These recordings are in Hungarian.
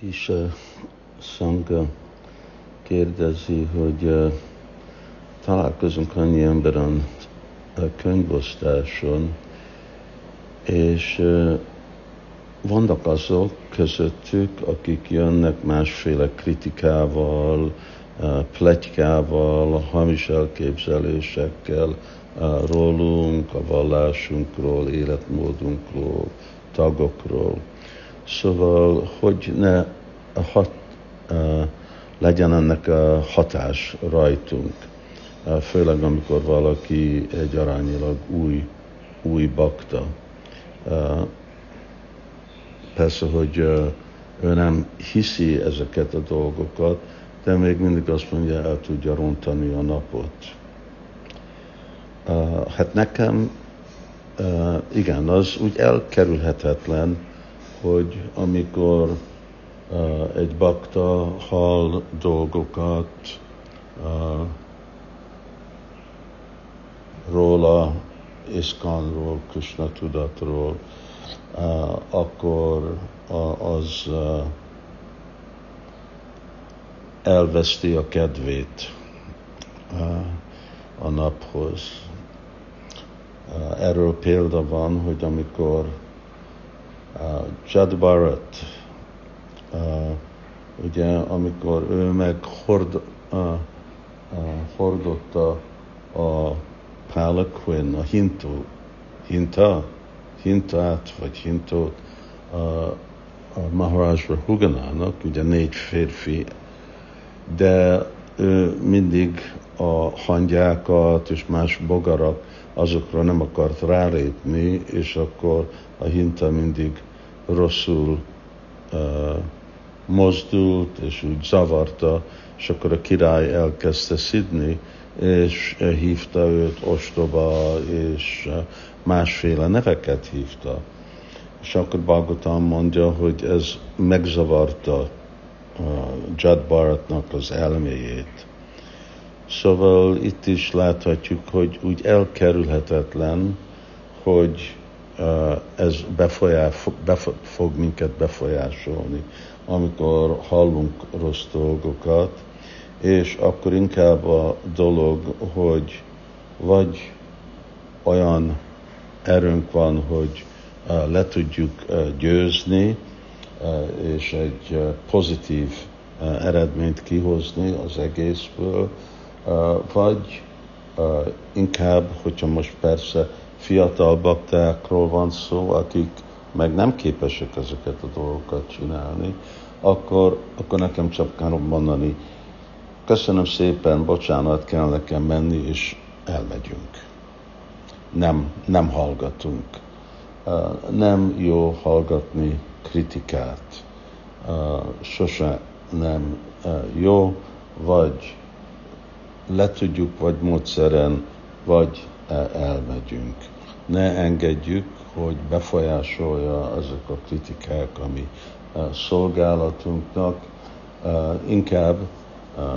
is Sangha kérdezi, hogy találkozunk annyi emberen a könyvosztáson, és vannak azok közöttük, akik jönnek másféle kritikával, pletykával, hamis elképzelésekkel rólunk, a vallásunkról, életmódunkról, tagokról. Szóval, hogy ne hat, legyen ennek a hatás rajtunk, főleg amikor valaki egy arányilag új, új bakta. Persze, hogy ő nem hiszi ezeket a dolgokat, de még mindig azt mondja, el tudja rontani a napot. Hát nekem igen, az úgy elkerülhetetlen, hogy amikor egy bakta hall dolgokat róla, Iszkanról, Krishna tudatról, akkor az elveszti a kedvét a naphoz. Erről példa van, hogy amikor Jad Bharat, ugye, amikor ő meg hord, hordotta a Palanquin, a hintó, hinta, hintát, vagy hintót a, a Maharaj Huganának, ugye négy férfi, de mindig a hangyákat és más bogarak azokra nem akart rálépni, és akkor a hinta mindig rosszul mozdult, és úgy zavarta, és akkor a király elkezdte szidni, és hívta őt ostoba, és másféle neveket hívta. És akkor Bhagavatam mondja, hogy ez megzavarta Jad Bharatnak az elméjét. Szóval itt is láthatjuk, hogy úgy elkerülhetetlen, hogy ez befolyás, befo, fog minket befolyásolni, amikor hallunk rossz dolgokat, és akkor inkább a dolog, hogy vagy olyan erőnk van, hogy le tudjuk győzni, és egy pozitív eredményt kihozni az egészből, vagy inkább, hogyha most persze fiatal baktákról van szó, akik meg nem képesek ezeket a dolgokat csinálni, akkor, akkor nekem csak kell mondani, köszönöm szépen, bocsánat, kell nekem menni, és elmegyünk. Nem, nem hallgatunk. Nem jó hallgatni kritikát. Sose nem jó, vagy le tudjuk, vagy módszeren, vagy elmegyünk. Ne engedjük, hogy befolyásolja ezek a kritikák, ami szolgálatunknak, inkább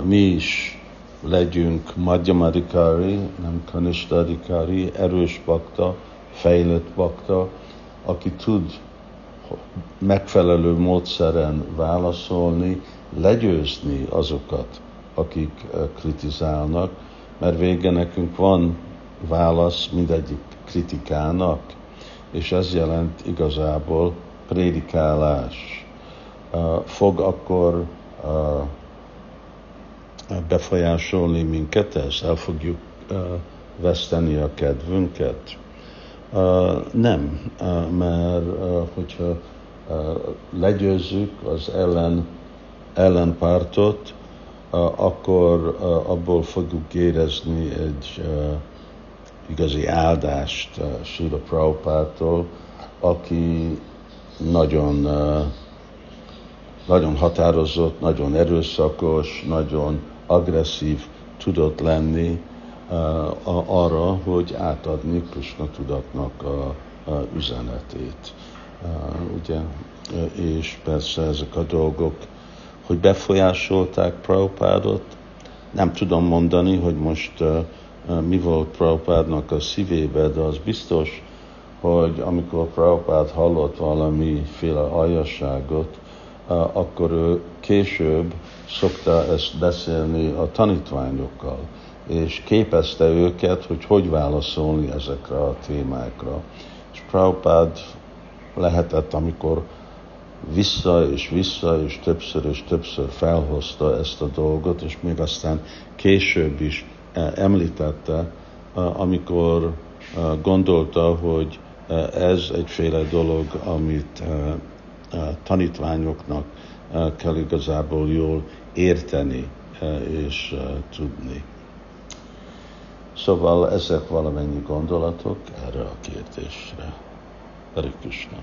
mi is legyünk madhyamadikari, nem kanistadikari, erős bakta, fejlett bakta, aki tud megfelelő módszeren válaszolni, legyőzni azokat, akik kritizálnak, mert vége nekünk van válasz mindegyik kritikának, és ez jelent igazából prédikálás. Fog akkor befolyásolni minket, ez el fogjuk veszteni a kedvünket. Nem, mert hogyha legyőzzük az ellen, ellenpártot, akkor abból fogjuk érezni egy igazi áldást Sula Prabhupától, aki nagyon, nagyon határozott, nagyon erőszakos, nagyon agresszív tudott lenni arra, hogy átadni Krishna tudatnak a, a üzenetét. Ugye, és persze ezek a dolgok hogy befolyásolták Prabhupádot. Nem tudom mondani, hogy most uh, uh, mi volt Prabhupádnak a szívébe, de az biztos, hogy amikor Prabhupád hallott valamiféle aljasságot, akkor ő később szokta ezt beszélni a tanítványokkal, és képezte őket, hogy hogy válaszolni ezekre a témákra. És Prabhupád lehetett, amikor vissza és vissza, és többször és többször felhozta ezt a dolgot, és még aztán később is eh, említette, eh, amikor eh, gondolta, hogy ez egyféle dolog, amit tanítványoknak kell igazából jól érteni és tudni. Szóval ezek valamennyi gondolatok erre a kérdésre. Hare Krishna.